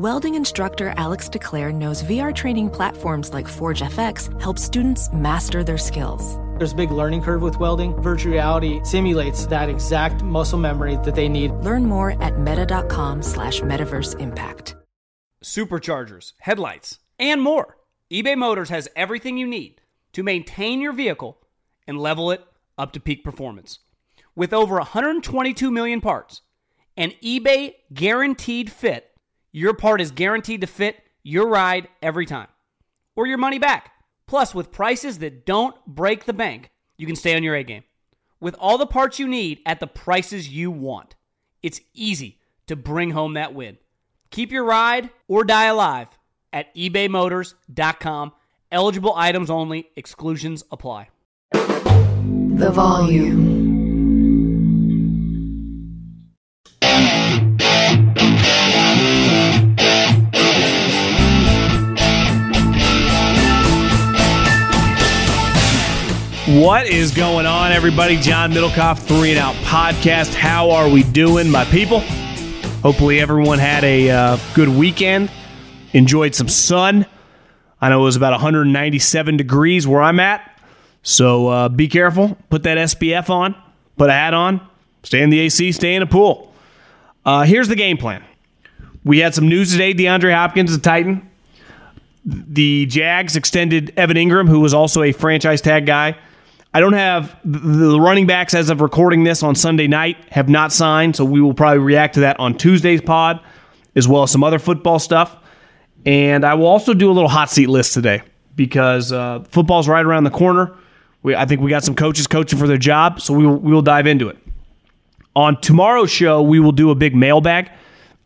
Welding instructor Alex DeClaire knows VR training platforms like Forge FX help students master their skills. There's a big learning curve with welding. Virtual reality simulates that exact muscle memory that they need. Learn more at meta.com slash metaverse impact. Superchargers, headlights, and more. eBay Motors has everything you need to maintain your vehicle and level it up to peak performance. With over 122 million parts and eBay guaranteed fit, your part is guaranteed to fit your ride every time or your money back. Plus, with prices that don't break the bank, you can stay on your A game. With all the parts you need at the prices you want, it's easy to bring home that win. Keep your ride or die alive at ebaymotors.com. Eligible items only, exclusions apply. The volume. What is going on, everybody? John Middlekauff, Three and Out Podcast. How are we doing, my people? Hopefully, everyone had a uh, good weekend, enjoyed some sun. I know it was about 197 degrees where I'm at, so uh, be careful. Put that SPF on, put a hat on, stay in the AC, stay in a pool. Uh, here's the game plan. We had some news today. DeAndre Hopkins, the Titan. The Jags extended Evan Engram, who was also a franchise tag guy I don't have the running backs as of recording this on Sunday night have not signed, so we will probably react to that on Tuesday's pod, as well as some other football stuff. And I will also do a little hot seat list today because uh, football's right around the corner. We, I think we got some coaches coaching for their job, so we will, we will dive into it. On tomorrow's show, we will do a big mailbag.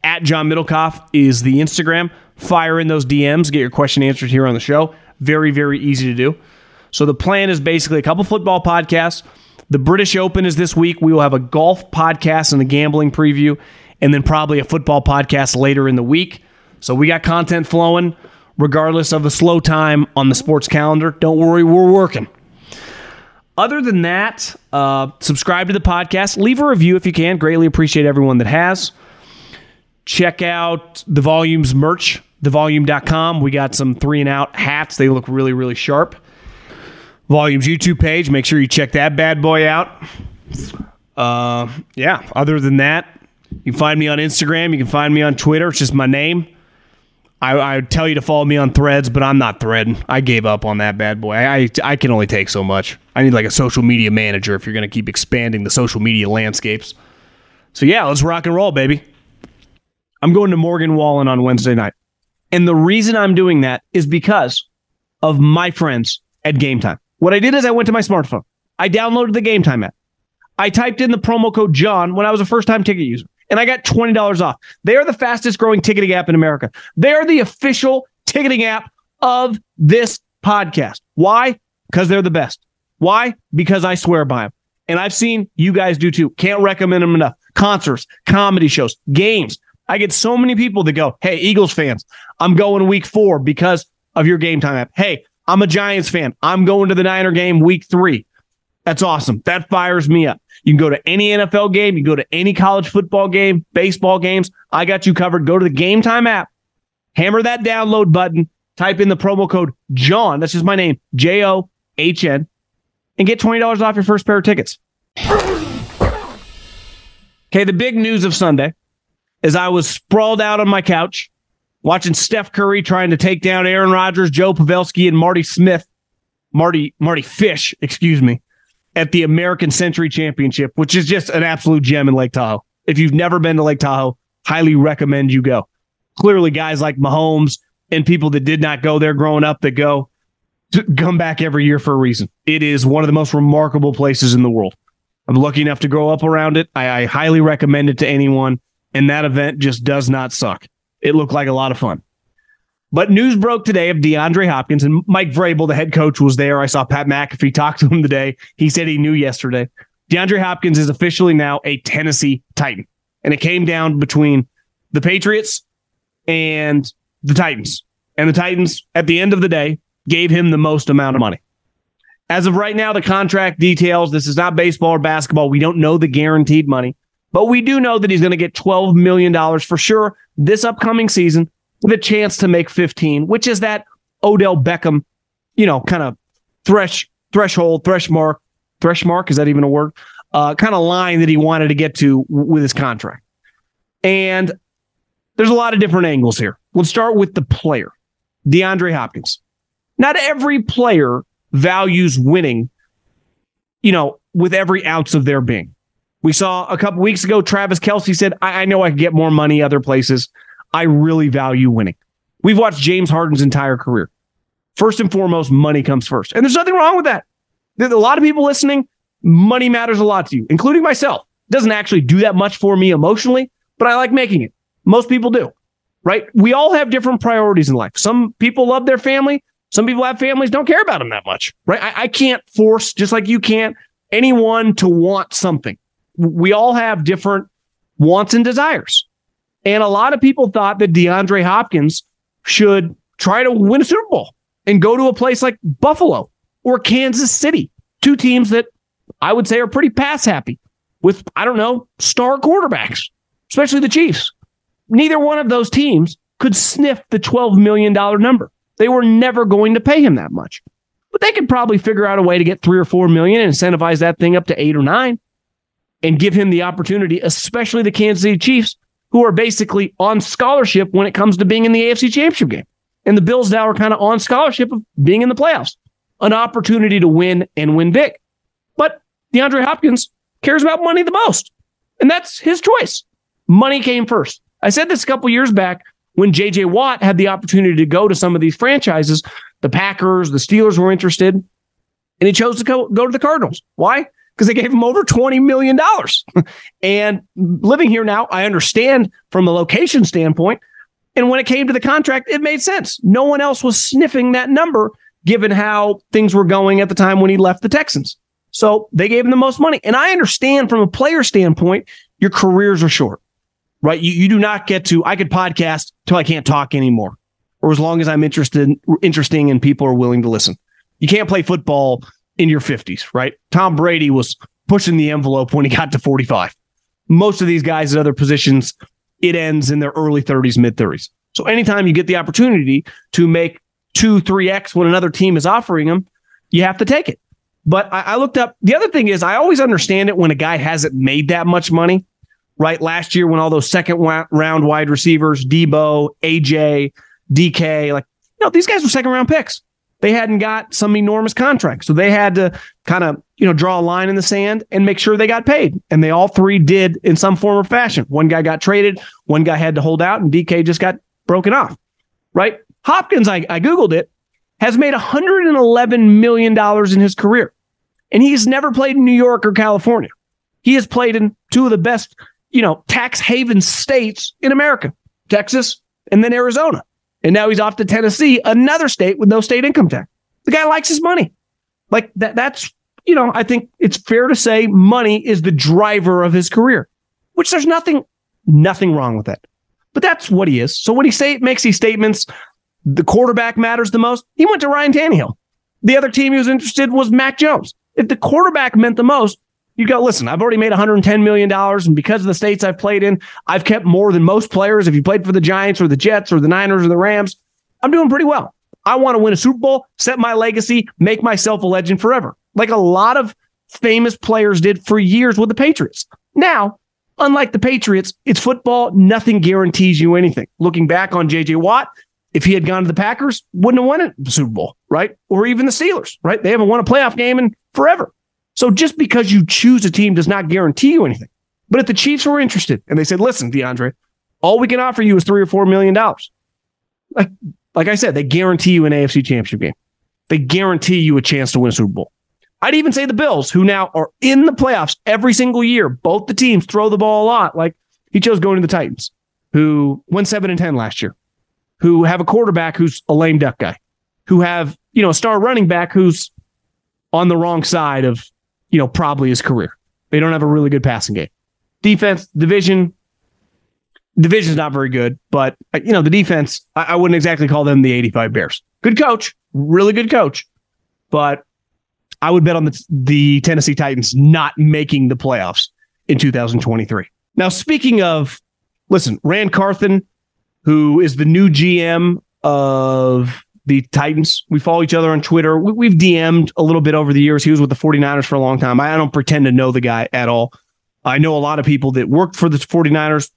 At John Middlekauff is the Instagram. Fire in those DMs, get your question answered here on the show. Very, very easy to do. So the plan is basically a couple football podcasts. The British Open is this week. We will have a golf podcast and a gambling preview, and then probably a football podcast later in the week. So we got content flowing regardless of the slow time on the sports calendar. Don't worry, we're working. Other than that, uh, subscribe to the podcast. Leave a review if you can. Greatly appreciate everyone that has. Check out the volumes merch, thevolume.com. We got some three and out hats. They look really, really sharp. Volume's YouTube page. Make sure you check that bad boy out. Uh, yeah, other than that, you can find me on Instagram. You can find me on Twitter. It's just my name. I, I tell you to follow me on threads, but I'm not threading. I gave up on that bad boy. I, I can only take so much. I need like a social media manager if you're going to keep expanding the social media landscapes. So yeah, let's rock and roll, baby. I'm going to Morgan Wallen on Wednesday night. And the reason I'm doing that is because of my friends at Game Time. What I did is I went to my smartphone. I downloaded the Game Time app. I typed in the promo code John when I was a first time ticket user, and I got $20 off. They are the fastest growing ticketing app in America. They are the official ticketing app of this podcast. Why? Because they're the best. Why? Because I swear by them. And I've seen you guys do too. Can't recommend them enough. Concerts, comedy shows, games. I get so many people that go, Hey, Eagles fans, I'm going week four because of your game time app. Hey, I'm a Giants fan. I'm going to the Niner game week three. That's awesome. That fires me up. You can go to any NFL game. You go to any college football game, baseball games. I got you covered. Go to the Game Time app, hammer that download button, type in the promo code John. That's just my name, J O H N, and get $20 off your first pair of tickets. Okay, the big news of Sunday is I was sprawled out on my couch watching Steph Curry trying to take down Aaron Rodgers, Joe Pavelski, and Marty Smith, Marty Mardy Fish, excuse me, at the American Century Championship, which is just an absolute gem in Lake Tahoe. If you've never been to Lake Tahoe, highly recommend you go. Clearly, guys like Mahomes and people that did not go there growing up that go come back every year for a reason. It is one of the most remarkable places in the world. I'm lucky enough to grow up around it. I, I highly recommend it to anyone, and that event just does not suck. It looked like a lot of fun. But news broke today of DeAndre Hopkins and Mike Vrabel, the head coach, was there. I saw Pat McAfee talk to him today. He said he knew yesterday. DeAndre Hopkins is officially now a Tennessee Titan. And it came down between the Patriots and the Titans. And the Titans, at the end of the day, gave him the most amount of money. As of right now, the contract details this is not baseball or basketball. We don't know the guaranteed money, but we do know that he's going to get $12 million for sure this upcoming season with a chance to make 15, which is that Odell Beckham, you know, kind of thresh threshold, thresh mark, thresh mark. Is that even a word? Uh, kind of line that he wanted to get to with his contract. And there's a lot of different angles here. Let's start with the player, DeAndre Hopkins. Not every player values winning, you know, with every ounce of their being. We saw a couple weeks ago, Travis Kelce said, I, I know I can get more money other places. I really value winning. We've watched James Harden's entire career. First and foremost, money comes first. And there's nothing wrong with that. There's a lot of people listening, money matters a lot to you, including myself. It doesn't actually do that much for me emotionally, but I like making it. Most people do, right? We all have different priorities in life. Some people love their family. Some people have families, don't care about them that much, right? I, I can't force, just like you can't, anyone to want something. We all have different wants and desires. And a lot of people thought that DeAndre Hopkins should try to win a Super Bowl and go to a place like Buffalo or Kansas City, two teams that I would say are pretty pass happy with, I don't know, star quarterbacks, especially the Chiefs. Neither one of those teams could sniff the $12 million number. They were never going to pay him that much. But they could probably figure out a way to get three or four million and incentivize that thing up to eight or nine and give him the opportunity, especially the Kansas City Chiefs, who are basically on scholarship when it comes to being in the AFC Championship game. And the Bills now are kind of on scholarship of being in the playoffs, an opportunity to win and win big. But DeAndre Hopkins cares about money the most, and that's his choice. Money came first. I said this a couple years back when JJ Watt had the opportunity to go to some of these franchises. The Packers, the Steelers were interested, and he chose to go, go to the Cardinals. Why? Because they gave him over $20 million. and living here now, I understand from a location standpoint and when it came to the contract, it made sense. No one else was sniffing that number given how things were going at the time when he left the Texans. So they gave him the most money. And I understand from a player standpoint, your careers are short, right? You, you do not get to, I could podcast till I can't talk anymore, or as long as I'm interested, interesting and people are willing to listen. You can't play football in your 50s, right? Tom Brady was pushing the envelope when he got to 45. Most of these guys at other positions it ends in their early 30s, mid 30s. So anytime you get the opportunity to make two, three X when another team is offering them, you have to take it. But I, I, looked up the other thing is I always understand it when a guy hasn't made that much money. Right. Last year, when all those second round wide receivers, Deebo, AJ, DK, like, know, these guys were second round picks they hadn't got some enormous contract. So they had to kind of, you know, draw a line in the sand and make sure they got paid. And they all three did in some form or fashion. One guy got traded, one guy had to hold out, and DK just got broken off. Right? Hopkins, I, I Googled it, has made $111 million in his career. And he's never played in New York or California. He has played in two of the best, you know, tax haven states in America, Texas and then Arizona. And now he's off to Tennessee, another state with no state income tax. The guy likes his money. Like that, that's, you know, I think it's fair to say money is the driver of his career, which there's nothing, nothing wrong with that. But that's what he is. So when he say makes these statements, the quarterback matters the most. He went to Ryan Tannehill. The other team he was interested was Mac Jones. If the quarterback meant the most, you go, listen, I've already made $110 million. And because of the states I've played in, I've kept more than most players. If you played for the Giants or the Jets or the Niners or the Rams, I'm doing pretty well. I want to win a Super Bowl, set my legacy, make myself a legend forever, like a lot of famous players did for years with the Patriots. Now, unlike the Patriots, it's football. Nothing guarantees you anything. Looking back on JJ Watt, if he had gone to the Packers, wouldn't have won the Super Bowl, right? Or even the Steelers, right? They haven't won a playoff game in forever. So just because you choose a team does not guarantee you anything. But if the Chiefs were interested and they said, listen, DeAndre, all we can offer you is three or four million dollars. Like, like I said, they guarantee you an AFC championship game. They guarantee you a chance to win a Super Bowl. I'd even say the Bills, who now are in the playoffs every single year. Both the teams throw the ball a lot. Like he chose going to the Titans, who went seven and ten last year, who have a quarterback who's a lame duck guy, who have, you know, a star running back who's on the wrong side of you know, probably his career. They don't have a really good passing game. Defense, division, division's not very good, but uh, you know, the defense, I, I wouldn't exactly call them the 85 Bears. Good coach, really good coach, but I would bet on the, the Tennessee Titans not making the playoffs in 2023. Now, speaking of, listen, Ran Carthon, who is the new GM of the Titans. We follow each other on Twitter. We, have DM'd a little bit over the years. He was with the 49ers for a long time. I don't pretend to know the guy at all. I know a lot of people that worked for the 49ers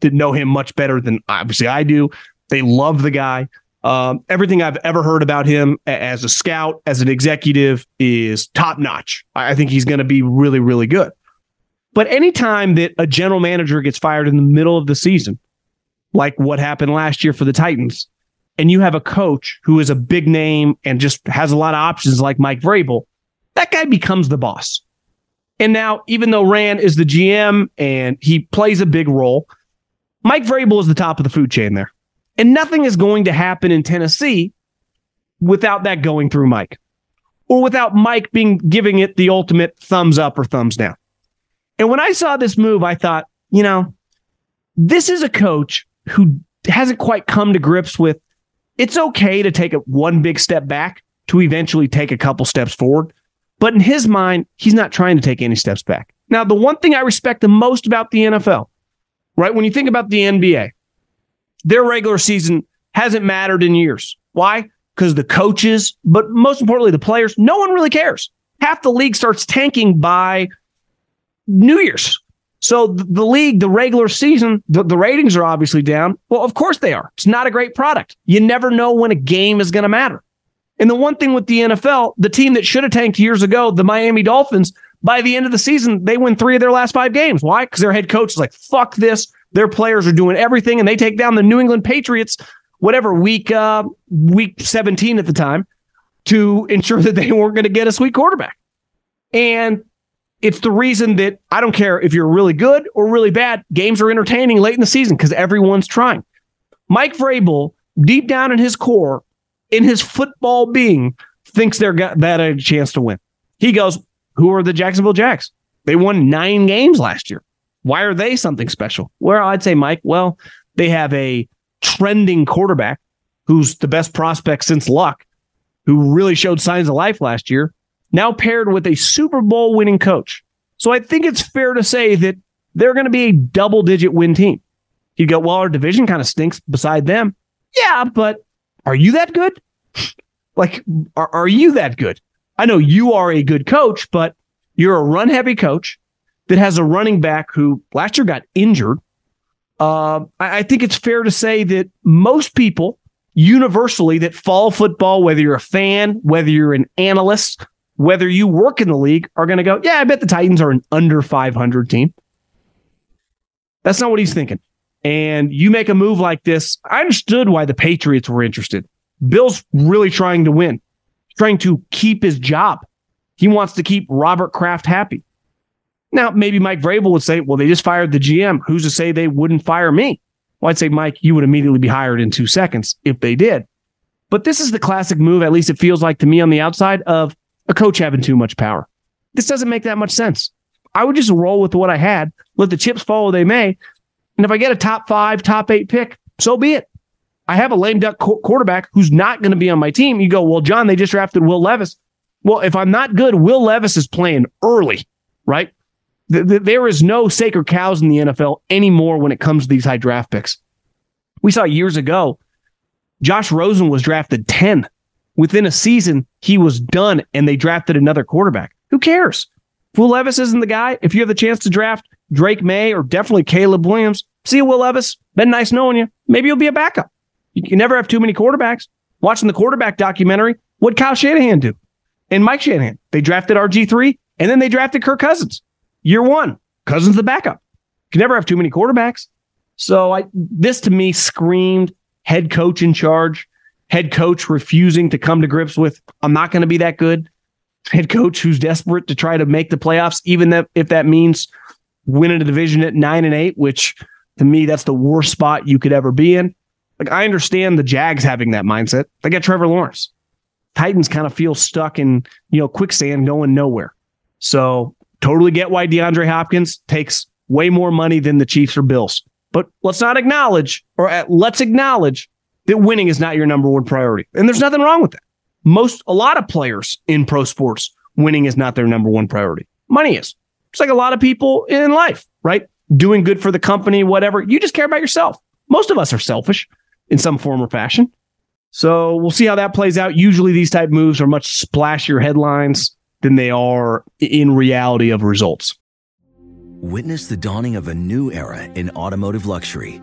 that know him much better than obviously I do. They love the guy. Um, everything I've ever heard about him as a scout, as an executive, is top notch. I think he's going to be really, really good. But anytime that a general manager gets fired in the middle of the season, like what happened last year for the Titans, and you have a coach who is a big name and just has a lot of options like Mike Vrabel, that guy becomes the boss. And now, even though Ran is the GM and he plays a big role, Mike Vrabel is the top of the food chain there. And nothing is going to happen in Tennessee without that going through Mike or without Mike being giving it the ultimate thumbs up or thumbs down. And when I saw this move, I thought, you know, this is a coach who hasn't quite come to grips with it's okay to take a one big step back to eventually take a couple steps forward. But in his mind, he's not trying to take any steps back. Now, the one thing I respect the most about the NFL, right? When you think about the NBA, their regular season hasn't mattered in years. Why? Because the coaches, but most importantly, the players, no one really cares. Half the league starts tanking by New Year's. So the league, the regular season, the, the ratings are obviously down. Well, of course they are. It's not a great product. You never know when a game is going to matter. And the one thing with the NFL, the team that should have tanked years ago, the Miami Dolphins, by the end of the season, they win three of their last five games. Why? Because their head coach is like, fuck this. Their players are doing everything, and they take down the New England Patriots, whatever week uh, week 17 at the time, to ensure that they weren't going to get a sweet quarterback. And it's the reason that I don't care if you're really good or really bad. Games are entertaining late in the season because everyone's trying. Mike Vrabel, deep down in his core, in his football being, thinks they're got that a chance to win. He goes, "Who are the Jacksonville Jags? They won nine games last year. Why are they something special?" Well, I'd say, Mike, well, they have a trending quarterback who's the best prospect since Luck, who really showed signs of life last year now paired with a Super Bowl winning coach. So I think it's fair to say that they're going to be a double digit win team. You go, well, our division kind of stinks beside them. Yeah, but are you that good? like, are, are you that good? I know you are a good coach, but you're a run heavy coach that has a running back who last year got injured. Uh, I, I think it's fair to say that most people universally that follow football, whether you're a fan, whether you're an analyst, whether you work in the league, are going to go, yeah, I bet the Titans are an under 500 team. That's not what he's thinking. And you make a move like this. I understood why the Patriots were interested. Bill's really trying to win, trying to keep his job. He wants to keep Robert Kraft happy. Now, maybe Mike Vrabel would say, well, they just fired the GM. Who's to say they wouldn't fire me? Well, I'd say, Mike, you would immediately be hired in two seconds if they did. But this is the classic move, at least it feels like to me on the outside, of a coach having too much power. This doesn't make that much sense. I would just roll with what I had, let the chips fall where they may. And if I get a top five, top eight pick, so be it. I have a lame duck qu- quarterback who's not going to be on my team. You go, well, John, they just drafted Will Levis. Well, if I'm not good, Will Levis is playing early, right? Th- th- there is no sacred cows in the NFL anymore when it comes to these high draft picks. We saw years ago, Josh Rosen was drafted 10 within a season, he was done and they drafted another quarterback. Who cares? Will Levis isn't the guy. If you have the chance to draft Drake Maye or definitely Caleb Williams, see you, Will Levis. Been nice knowing you. Maybe you'll be a backup. You can never have too many quarterbacks. Watching the quarterback documentary, what Kyle Shanahan do? And Mike Shanahan. They drafted RG3 and then they drafted Kirk Cousins. Year one, Cousins the backup. You can never have too many quarterbacks. So I this to me screamed head coach in charge head coach refusing to come to grips with, I'm not going to be that good. Head coach who's desperate to try to make the playoffs, even if that means winning a division at nine and eight, which to me, that's the worst spot you could ever be in. Like, I understand the Jags having that mindset. They got Trevor Lawrence. Titans kind of feel stuck in, you know, quicksand going nowhere. So totally get why DeAndre Hopkins takes way more money than the Chiefs or Bills. But let's not acknowledge, or uh, let's acknowledge that winning is not your number one priority. And there's nothing wrong with that. Most, a lot of players in pro sports, winning is not their number one priority. Money is. It's like a lot of people in life, right? Doing good for the company, whatever. You just care about yourself. Most of us are selfish in some form or fashion. So we'll see how that plays out. Usually these type moves are much splashier headlines than they are in reality of results. Witness the dawning of a new era in automotive luxury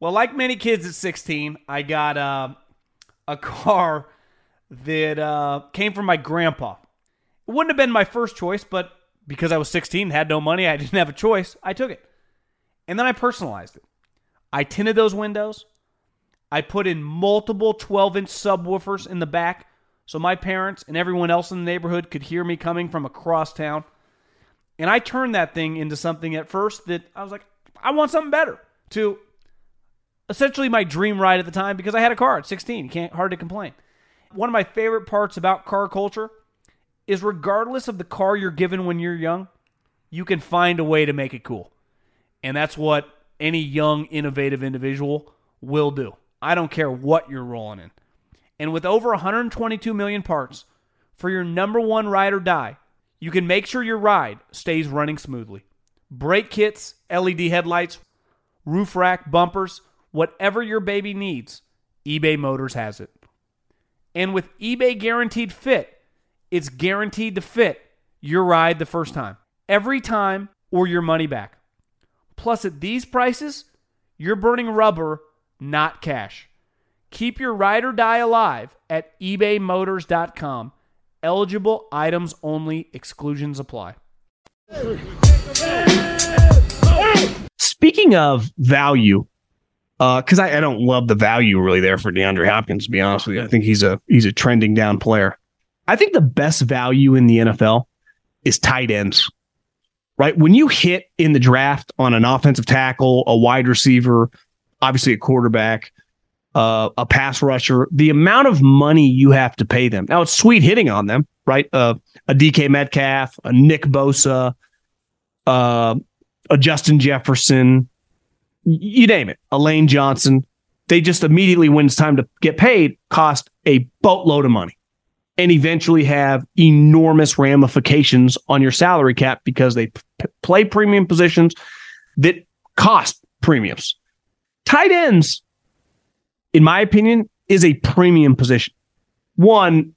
Well, like many kids at 16, I got uh, a car that uh, came from my grandpa. It wouldn't have been my first choice, but because I was 16, had no money, I didn't have a choice, I took it. And then I personalized it. I tinted those windows. I put in multiple 12 inch subwoofers in the back so my parents and everyone else in the neighborhood could hear me coming from across town. And I turned that thing into something at first that I was like, I want something better. To essentially my dream ride at the time because I had a car at 16. Can't hard to complain. One of my favorite parts about car culture is regardless of the car you're given when you're young, you can find a way to make it cool. And that's what any young, innovative individual will do. I don't care what you're rolling in. And with over 122 million parts for your number one ride or die, you can make sure your ride stays running smoothly. Brake kits, LED headlights, roof rack, bumpers, whatever your baby needs, eBay Motors has it. And with eBay Guaranteed Fit, it's guaranteed to fit your ride the first time, every time, or your money back. Plus, at these prices, you're burning rubber, not cash. Keep your ride or die alive at ebaymotors.com. Eligible items only, exclusions apply. Speaking of value, because uh, I, I, don't love the value really there for DeAndre Hopkins. To be honest with you, I think he's a he's a trending down player. I think the best value in the NFL is tight ends right? When you hit in the draft on an offensive tackle, a wide receiver, obviously a quarterback, uh, a pass rusher, the amount of money you have to pay them. Now it's sweet hitting on them, right? Uh, a DK Metcalf, a Nick Bosa, uh, a Justin Jefferson, you name it, Elaine Johnson. They just immediately, when it's time to get paid, cost a boatload of money and eventually have enormous ramifications on your salary cap because they p- play premium positions that cost premiums. Tight ends, in my opinion, is a premium position. One,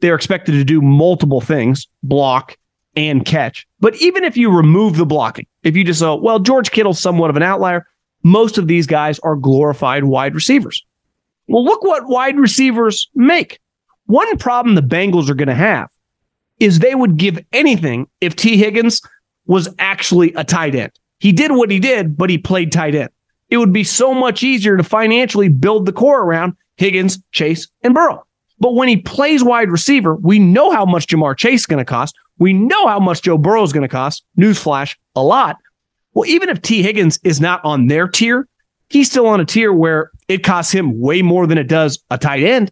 they're expected to do multiple things block and catch. But even if you remove the blocking, if you just say, well, George Kittle's somewhat of an outlier, most of these guys are glorified wide receivers. Well, look what wide receivers make. One problem the Bengals are going to have is they would give anything if Tee Higgins was actually a tight end. He did what he did, but he played tight end. It would be so much easier to financially build the core around Higgins, Chase, and Burrow. But when he plays wide receiver, we know how much Ja'Marr Chase is going to cost. We know how much Joe Burrow is going to cost. Newsflash, a lot. Well, even if Tee Higgins is not on their tier, he's still on a tier where it costs him way more than it does a tight end.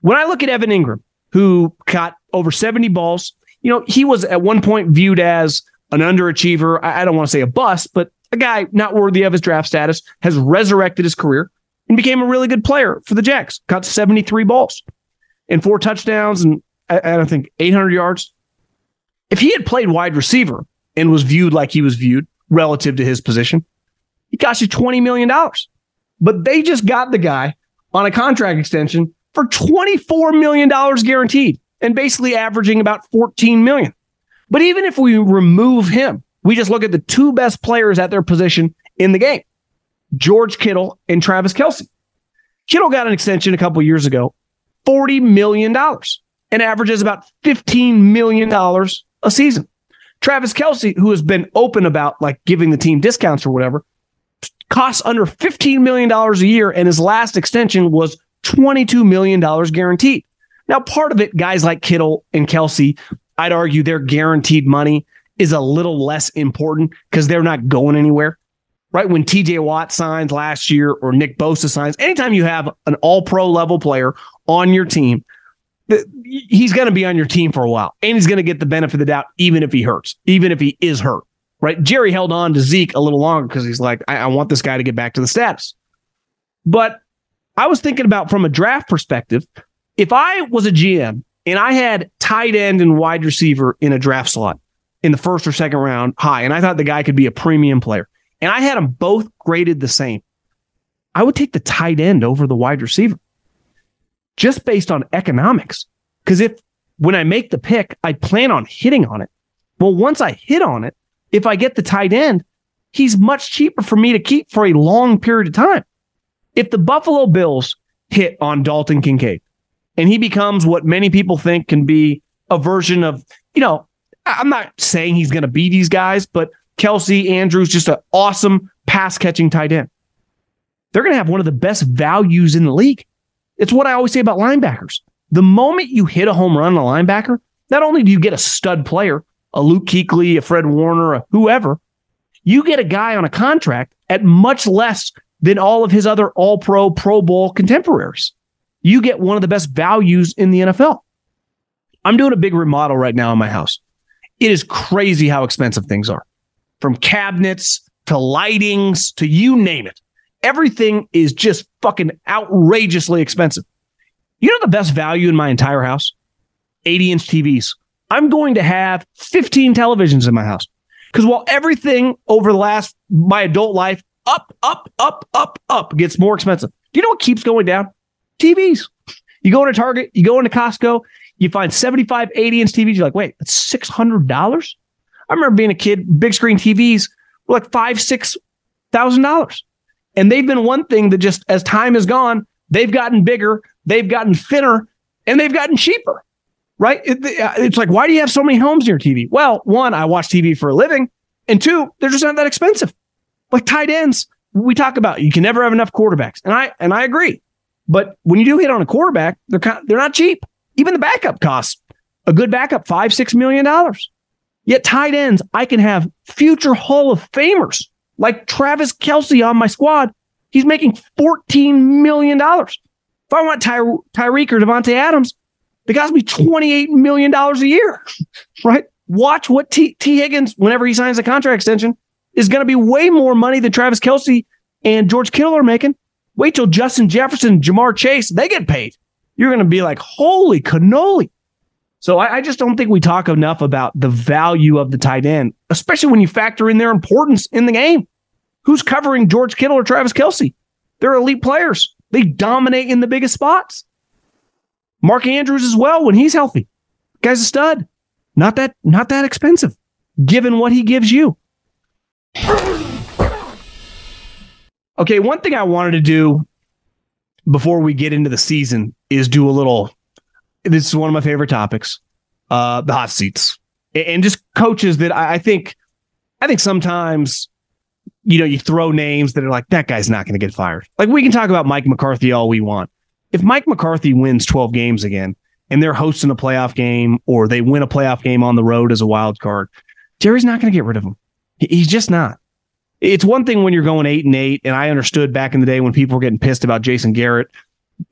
When I look at Evan Engram, who caught over 70 balls, you know, he was at one point viewed as an underachiever. I, don't want to say a bust, but a guy not worthy of his draft status, has resurrected his career and became a really good player for the Jags. Caught 73 balls and four touchdowns and I, don't think 800 yards. If he had played wide receiver and was viewed like he was viewed relative to his position, he cost you $20 million. But they just got the guy on a contract extension for $24 million guaranteed and basically averaging about 14 million. But even if we remove him, we just look at the two best players at their position in the game, George Kittle and Travis Kelce. Kittle got an extension a couple years ago, $40 million, and averages about $15 million a season. Travis Kelce, who has been open about like giving the team discounts or whatever, costs under $15 million a year, and his last extension was $22 million guaranteed. Now, part of it, guys like Kittle and Kelce, I'd argue their guaranteed money is a little less important because they're not going anywhere. Right when TJ Watt signs last year or Nick Bosa signs, anytime you have an all pro level player on your team, he's going to be on your team for a while and he's going to get the benefit of the doubt, even if he hurts, even if he is hurt. Right. Jerry held on to Zeke a little longer because he's like, I-, I want this guy to get back to the status. But I was thinking about from a draft perspective, if I was a GM and I had tight end and wide receiver in a draft slot in the first or second round high, and I thought the guy could be a premium player, and I had them both graded the same, I would take the tight end over the wide receiver just based on economics. Because if when I make the pick, I plan on hitting on it. Well, once I hit on it, if I get the tight end, he's much cheaper for me to keep for a long period of time. If the Buffalo Bills hit on Dalton Kincaid, and he becomes what many people think can be a version of, you know, I'm not saying he's going to be these guys, but Kelce Andrews, just an awesome pass catching tight end. They're going to have one of the best values in the league. It's what I always say about linebackers. The moment you hit a home run on a linebacker, not only do you get a stud player, a Luke Kuechly, a Fred Warner, a whoever, you get a guy on a contract at much less than all of his other all pro, Pro Bowl contemporaries you get one of the best values in the NFL. I'm doing a big remodel right now in my house. It is crazy how expensive things are from cabinets to lightings to you name it. Everything is just fucking outrageously expensive. You know the best value in my entire house? 80 inch TVs. I'm going to have 15 televisions in my house. Because while everything over the last my adult life up, up, up, up, up gets more expensive, do you know what keeps going down? TVs. You go into Target, you go into Costco, you find 75, 80 inch TVs. You're like, wait, that's $600? I remember being a kid, big screen TVs were like five, six thousand dollars. And they've been one thing that just as time has gone, they've gotten bigger, they've gotten thinner, and they've gotten cheaper. Right? It, uh, it's like, why do you have so many homes your TV? Well, one, I watch TV for a living, and two, they're just not that expensive. Like tight ends, we talk about you can never have enough quarterbacks, and I and I agree. But when you do hit on a quarterback, they're they're not cheap. Even the backup costs a good backup five six million dollars. Yet tight ends, I can have future Hall of Famers like Travis Kelce on my squad. He's making fourteen million dollars. If I want Ty- Tyreek or Davante Adams, they cost me twenty eight million dollars a year. right? Watch what T-, Tee Higgins, whenever he signs a contract extension, is going to be way more money than Travis Kelce and George Kittle are making. Wait till Justin Jefferson, Ja'Marr Chase, they get paid. You're going to be like, holy cannoli. So I, I, just don't think we talk enough about the value of the tight end, especially when you factor in their importance in the game. Who's covering George Kittle or Travis Kelce? They're elite players. They dominate in the biggest spots. Mark Andrews as well when he's healthy. Guy's a stud. Not that not that expensive, given what he gives you. Okay, one thing I wanted to do before we get into the season is do a little. This is one of my favorite topics, uh, the hot seats, and just coaches that I, I think, I think sometimes, you know, you throw names that are like that guy's not going to get fired. Like we can talk about Mike McCarthy all we want. If Mike McCarthy wins twelve games again, and they're hosting a playoff game, or they win a playoff game on the road as a wild card, Jerry's not going to get rid of him. He's just not it's one thing when you're going eight and eight, and I understood back in the day when people were getting pissed about Jason Garrett.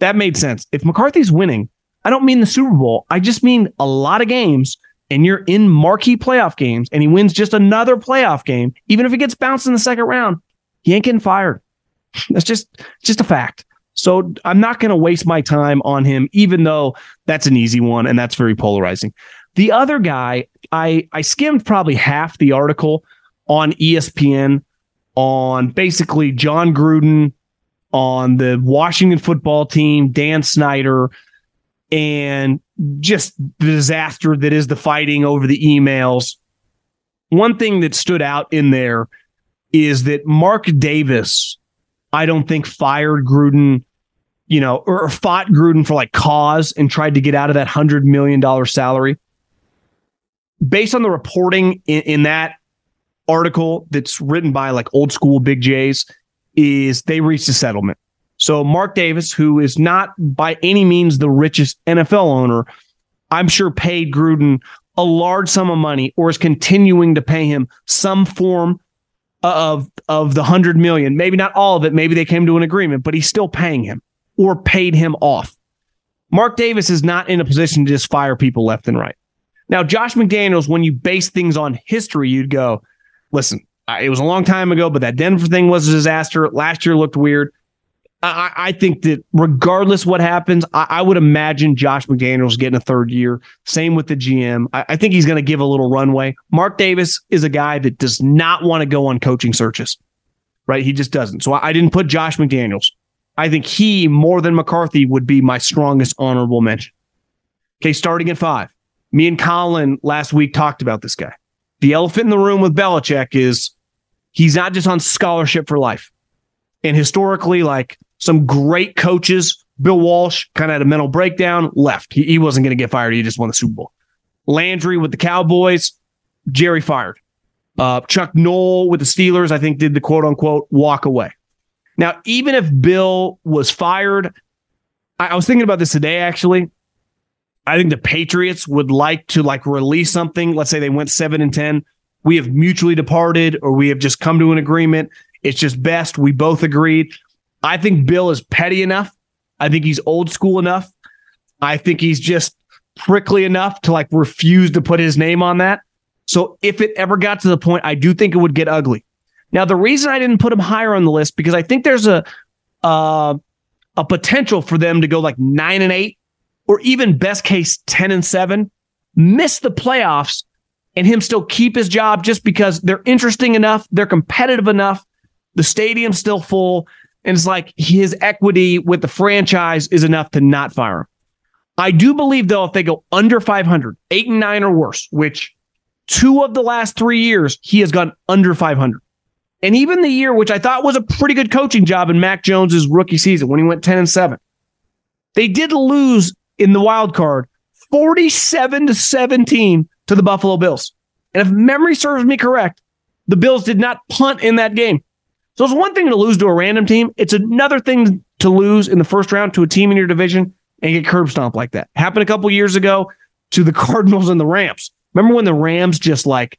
That made sense. If McCarthy's winning, I don't mean the Super Bowl. I just mean a lot of games, and you're in marquee playoff games, and he wins just another playoff game, even if he gets bounced in the second round, he ain't getting fired. That's just just a fact. So I'm not going to waste my time on him, even though that's an easy one and that's very polarizing. The other guy, I I skimmed probably half the article on ESPN on basically Jon Gruden, on the Washington football team, Dan Snyder, and just the disaster that is the fighting over the emails. One thing that stood out in there is that Mark Davis, I don't think fired Gruden you know, or, fought Gruden for like cause and tried to get out of that $100 million salary. Based on the reporting in, in that article that's written by like old school big J's, is they reached a settlement. So Mark Davis, who is not by any means the richest NFL owner, I'm sure paid Gruden a large sum of money or is continuing to pay him some form of of the 100 million. Maybe not all of it, maybe they came to an agreement, but he's still paying him or paid him off. Mark Davis is not in a position to just fire people left and right. Now, Josh McDaniels, when you base things on history, you'd go, listen, it was a long time ago, but that Denver thing was a disaster. Last year looked weird. I, I think that regardless what happens, I, I, would imagine Josh McDaniels getting a third year. Same with the GM. I, I think he's going to give a little runway. Mark Davis is a guy that does not want to go on coaching searches, right? He just doesn't. So I, didn't put Josh McDaniels. I think he, more than McCarthy, would be my strongest honorable mention. Okay, starting at five. Me and Colin last week talked about this guy. The elephant in the room with Belichick is he's not just on scholarship for life. And historically, like some great coaches, Bill Walsh kind of had a mental breakdown, left. He, he wasn't going to get fired. He just won the Super Bowl. Landry with the Cowboys, Jerry fired. Uh, Chuck Noll with the Steelers, I think, did the quote unquote walk away. Now, even if Bill was fired, I, I was thinking about this today actually. I think the Patriots would like to like release something. Let's say they went seven and 10. We have mutually departed or we have just come to an agreement. It's just best. We both agreed. I think Bill is petty enough. I think he's old school enough. I think he's just prickly enough to like refuse to put his name on that. So if it ever got to the point, I do think it would get ugly. Now, the reason I didn't put him higher on the list because I think there's a uh, a potential for them to go like nine and eight, or even best case ten and seven, miss the playoffs, and him still keep his job just because they're interesting enough, they're competitive enough, the stadium's still full, and it's like his equity with the franchise is enough to not fire him. I do believe, though, if they go under 500, eight and nine or worse, which two of the last three years, he has gone under 500. And even the year, which I thought was a pretty good coaching job in Mac Jones's rookie season when he went 10 and 7, they did lose in the wild card 47 to 17 to the Buffalo Bills. And if memory serves me correct, the Bills did not punt in that game. So it's one thing to lose to a random team. It's another thing to lose in the first round to a team in your division and get curb stomped like that. Happened a couple years ago to the Cardinals and the Rams. Remember when the Rams just like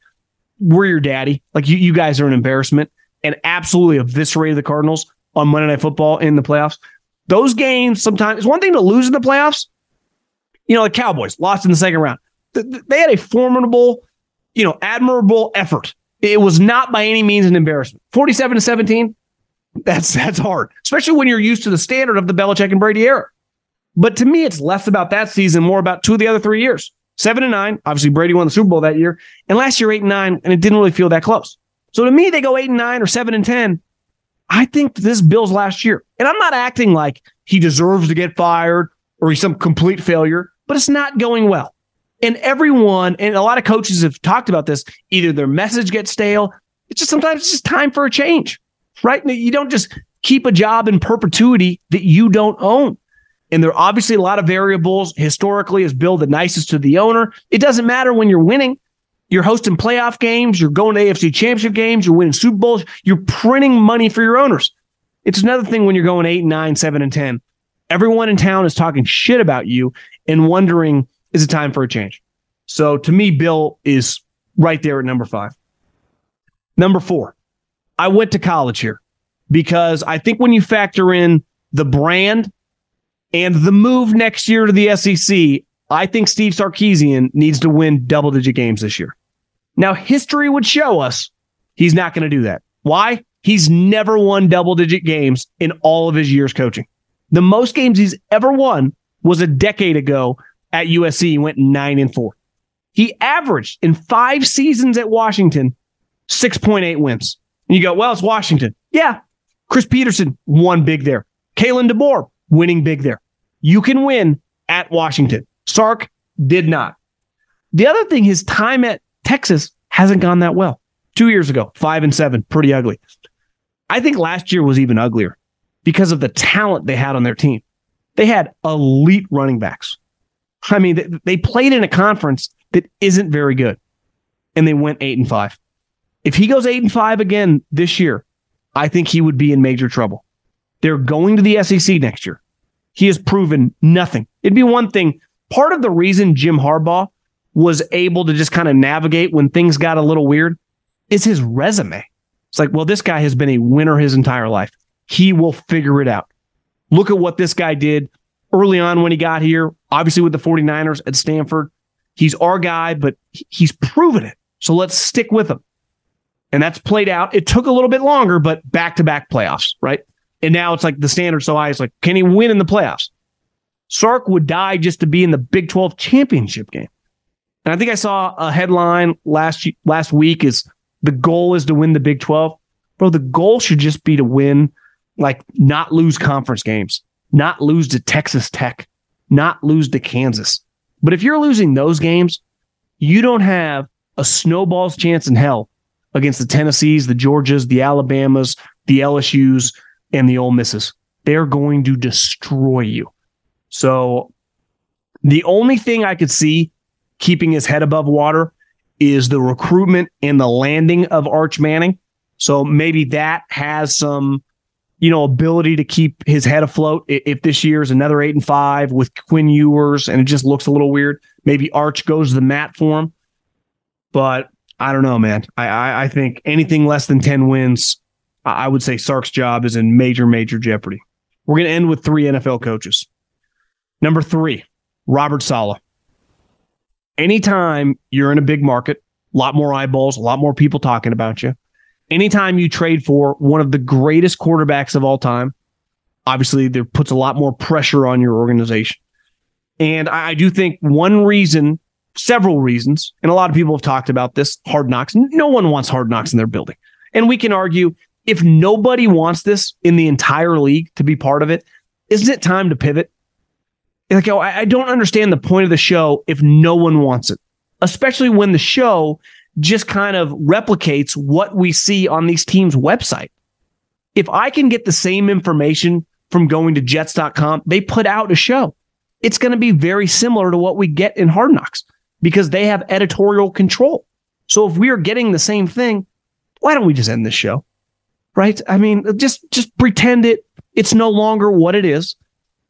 were your daddy? Like you, you guys are an embarrassment and absolutely eviscerated the Cardinals on Monday Night Football in the playoffs. Those games sometimes it's one thing to lose in the playoffs. You know, the Cowboys lost in the second round. They had a formidable, you know, admirable effort it was not by any means an embarrassment. 47 to 17, that's that's hard, especially when you're used to the standard of the Belichick and Brady era. But to me, it's less about that season, more about two of the other three years. Seven and nine. Obviously, Brady won the Super Bowl that year. And last year, eight and nine, and it didn't really feel that close. So to me, they go eight and nine or seven and 10. I think this Bill's last year. And I'm not acting like he deserves to get fired or he's some complete failure, but it's not going well. And everyone, and a lot of coaches have talked about this, either their message gets stale. It's just sometimes it's just time for a change, right? You don't just keep a job in perpetuity that you don't own. And there are obviously a lot of variables. Historically, is Bill the nicest to the owner? It doesn't matter when you're winning. You're hosting playoff games, you're going to AFC championship games, you're winning Super Bowls, you're printing money for your owners. It's another thing when you're going eight, nine, seven, and 10. Everyone in town is talking shit about you and wondering is it time for a change? So to me, Bill is right there at number five. Number four, I went to college here because I think when you factor in the brand and the move next year to the SEC, I think Steve Sarkisian needs to win double digit games this year. Now, history would show us he's not going to do that. Why? He's never won double digit games in all of his years coaching. The most games he's ever won was a decade ago at USC, he went nine and four. He averaged in five seasons at Washington 6.8 wins. And you go, well, it's Washington. Yeah. Chris Petersen won big there. Kalen DeBoer winning big there. You can win at Washington. Sark did not. The other thing, his time at Texas hasn't gone that well. Two years ago, five and seven, pretty ugly. I think last year was even uglier because of the talent they had on their team. They had elite running backs. I mean, they played in a conference that isn't very good, and they went eight and five. If he goes eight and five again this year, I think he would be in major trouble. They're going to the SEC next year. He has proven nothing. It'd be one thing. Part of the reason Jim Harbaugh was able to just kind of navigate when things got a little weird is his resume. It's like, well, this guy has been a winner his entire life. He will figure it out. Look at what this guy did early on when he got here, obviously with the 49ers at Stanford. He's our guy, but he's proven it. So let's stick with him. And that's played out. It took a little bit longer, but back to back playoffs, right? And now it's like the standard so high. It's like, can he win in the playoffs? Sark would die just to be in the Big 12 championship game. And I think I saw a headline last last week is the goal is to win the Big 12. Bro, the goal should just be to win, like not lose conference games, not lose to Texas Tech, not lose to Kansas. But if you're losing those games, you don't have a snowball's chance in hell against the Tennessees, the Georgias, the Alabamas, the LSUs, and the Ole Misses. They're going to destroy you. So the only thing I could see keeping his head above water is the recruitment and the landing of Arch Manning. So maybe that has some, you know, ability to keep his head afloat. If this year is another eight and five with Quinn Ewers and it just looks a little weird, maybe Arch goes to the mat for him. But I don't know, man. I, I, I think anything less than 10 wins, I would say Sark's job is in major, major jeopardy. We're going to end with three NFL coaches. Number three, Robert Saleh. Anytime you're in a big market, a lot more eyeballs, a lot more people talking about you. Anytime you trade for one of the greatest quarterbacks of all time, obviously there puts a lot more pressure on your organization. And I, do think one reason several reasons, and a lot of people have talked about this hard knocks. No one wants hard knocks in their building. And we can argue if nobody wants this in the entire league to be part of it, isn't it time to pivot? Like, oh, I don't understand the point of the show if no one wants it, especially when the show just kind of replicates what we see on these teams' website. If I can get the same information from going to jets.com, they put out a show. It's going to be very similar to what we get in Hard Knocks because they have editorial control. So if we are getting the same thing, why don't we just end this show? Right? I mean, just just pretend it it's no longer what it is.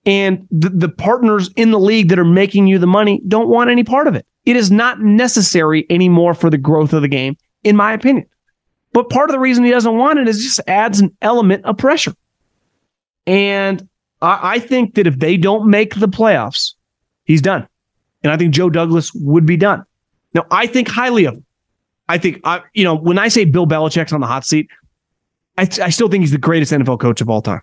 And the, the partners in the league that are making you the money don't want any part of it. It is not necessary anymore for the growth of the game, in my opinion. But part of the reason he doesn't want it is just adds an element of pressure. And I, I think that if they don't make the playoffs, he's done. And I think Joe Douglas would be done. Now, I think highly of him. I think, I, you know, when I say Bill Belichick's on the hot seat, I, I still think he's the greatest NFL coach of all time.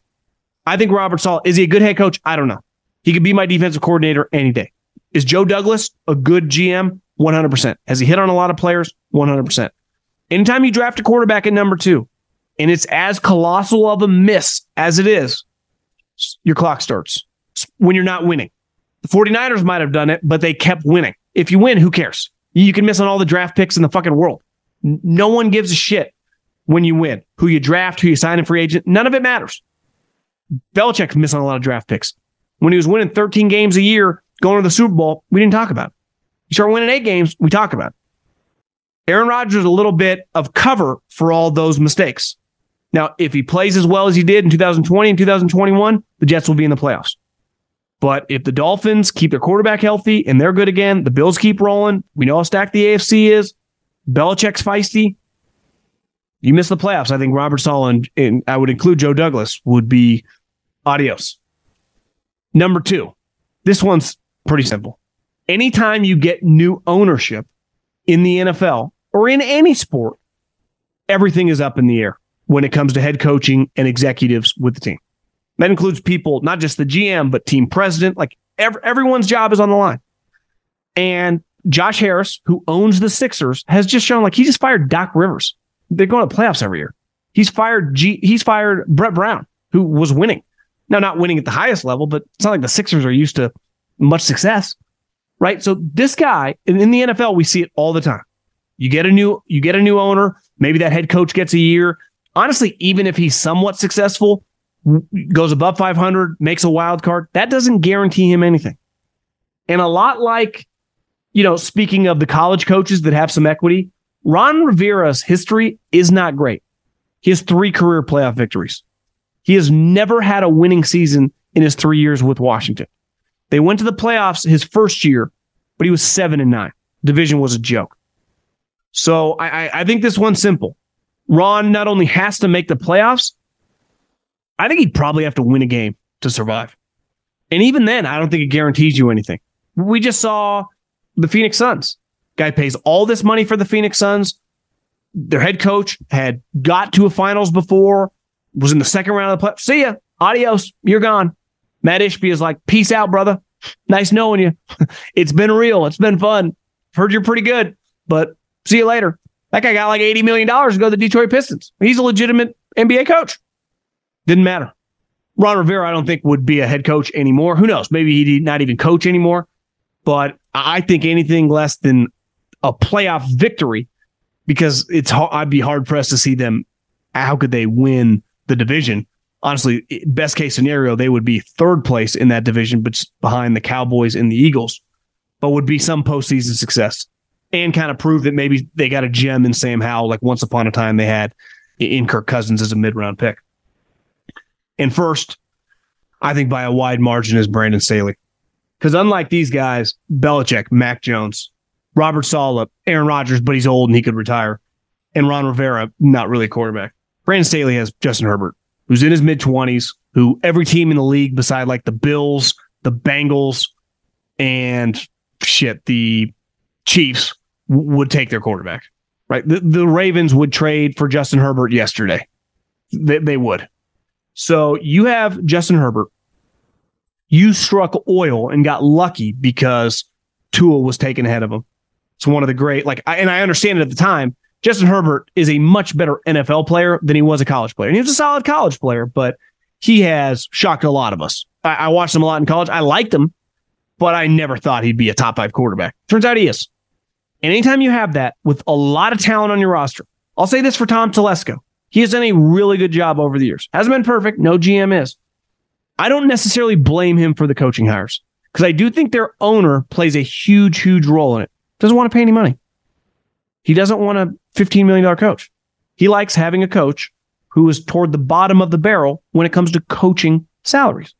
I think Robert Saleh, is he a good head coach? I don't know. He could be my defensive coordinator any day. Is Joe Douglas a good GM? 100%. Has he hit on a lot of players? 100%. Anytime you draft a quarterback at number two, and it's as colossal of a miss as it is, your clock starts when you're not winning. The 49ers might have done it, but they kept winning. If you win, who cares? You can miss on all the draft picks in the fucking world. No one gives a shit when you win. Who you draft, who you sign in free agent, none of it matters. Belichick's missing a lot of draft picks. When he was winning 13 games a year, going to the Super Bowl, we didn't talk about it. You start winning eight games, we talk about it. Aaron Rodgers a little bit of cover for all those mistakes. Now, if he plays as well as he did in 2020 and 2021, the Jets will be in the playoffs. But if the Dolphins keep their quarterback healthy and they're good again, the Bills keep rolling. We know how stacked the AFC is. Belichick's feisty. You miss the playoffs. I think Robert Saleh and I would include Joe Douglas would be adios. Number two, this one's pretty simple. Anytime you get new ownership in the NFL or in any sport, everything is up in the air when it comes to head coaching and executives with the team. That includes people, not just the GM, but team president. Like every, everyone's job is on the line. And Josh Harris, who owns the Sixers, has just shown like he just fired Doc Rivers. They're going to playoffs every year. He's fired G, he's fired Brett Brown, who was winning. Now, not winning at the highest level, but it's not like the Sixers are used to much success. Right. So this guy in, the NFL, we see it all the time. You get a new, you get a new owner. Maybe that head coach gets a year. Honestly, even if he's somewhat successful, goes above 500, makes a wild card. That doesn't guarantee him anything. And a lot like, you know, speaking of the college coaches that have some equity, Ron Rivera's history is not great. He has three career playoff victories. He has never had a winning season in his three years with Washington. They went to the playoffs his first year, but he was seven and nine. Division was a joke. So I, I think this one's simple. Ron not only has to make the playoffs, I think he'd probably have to win a game to survive. And even then, I don't think it guarantees you anything. We just saw the Phoenix Suns. Guy pays all this money for the Phoenix Suns. Their head coach had got to a finals before, was in the second round of the playoffs. See ya. Adios. You're gone. Mat Ishbia is like, peace out, brother. Nice knowing you. it's been real. It's been fun. Heard you're pretty good, but see you later. That guy got like $80 million to go to the Detroit Pistons. He's a legitimate NBA coach. Didn't matter. Ron Rivera, I don't think would be a head coach anymore. Who knows? Maybe he'd not even coach anymore. But I think anything less than a playoff victory, because it's hard, I'd be hard pressed to see them. How could they win the division? Honestly, best case scenario, they would be third place in that division, but behind the Cowboys and the Eagles. But would be some postseason success and kind of prove that maybe they got a gem in Sam Howell, like once upon a time they had in Kirk Cousins as a mid round pick. And first, I think by a wide margin is Brandon Staley. Because unlike these guys, Belichick, Mac Jones, Robert Saleh, Aaron Rodgers, but he's old and he could retire, and Ron Rivera, not really a quarterback. Brandon Staley has Justin Herbert, who's in his mid 20s, who every team in the league, beside like the Bills, the Bengals, and shit, the Chiefs, would take their quarterback, right? The, the Ravens would trade for Justin Herbert yesterday. They, they would. So you have Justin Herbert. You struck oil and got lucky because Tua was taken ahead of him. It's one of the great, like, I, and I understand it at the time. Justin Herbert is a much better NFL player than he was a college player. And he was a solid college player, but he has shocked a lot of us. I, I watched him a lot in college. I liked him, but I never thought he'd be a top five quarterback. Turns out he is. And anytime you have that with a lot of talent on your roster, I'll say this for Tom Telesco. He has done a really good job over the years. Hasn't been perfect. No GM is. I don't necessarily blame him for the coaching hires because I do think their owner plays a huge, huge role in it. Doesn't want to pay any money. He doesn't want a $15 million coach. He likes having a coach who is toward the bottom of the barrel when it comes to coaching salaries.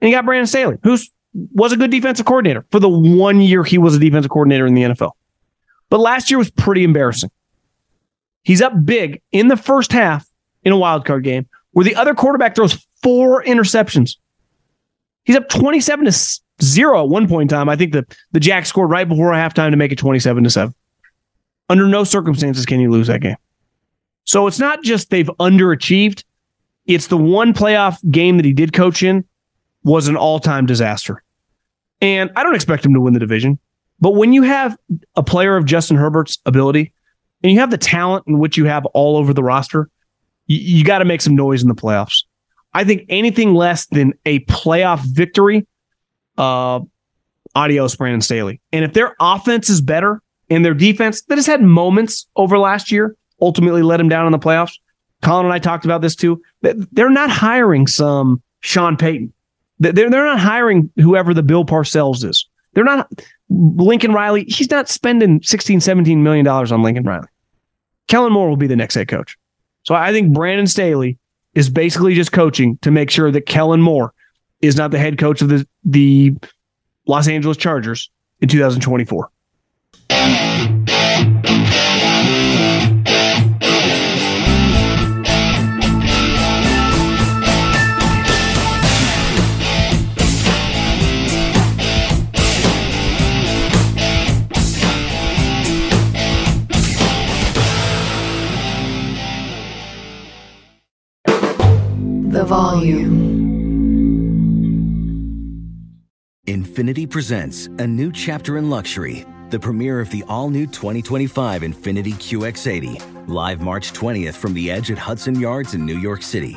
And he got Brandon Staley, who was a good defensive coordinator for the one year he was a defensive coordinator in the NFL. But last year was pretty embarrassing. He's up big in the first half in a wild card game where the other quarterback throws four interceptions. He's up 27 to 0 at one point in time. I think the, the Jags scored right before halftime to make it 27 to 7. Under no circumstances can you lose that game. So it's not just they've underachieved. It's the one playoff game that he did coach in was an all-time disaster. And I don't expect him to win the division. But when you have a player of Justin Herbert's ability and you have the talent in which you have all over the roster, you, you got to make some noise in the playoffs. I think anything less than a playoff victory, uh, adios, Brandon Staley. And if their offense is better and their defense that has had moments over last year, ultimately let them down in the playoffs. Colin and I talked about this too. They're not hiring some Sean Payton. They're, they're not hiring whoever the Bill Parcells is. They're not Lincoln Riley. He's not spending 16, 17 million dollars on Lincoln Riley. Kellen Moore will be the next head coach. So I think Brandon Staley is basically just coaching to make sure that Kellen Moore is not the head coach of the, the Los Angeles Chargers in 2024. Volume. Infiniti presents a new chapter in luxury, the premiere of the all new 2025 Infiniti QX80, live March 20th from the edge at Hudson Yards in New York City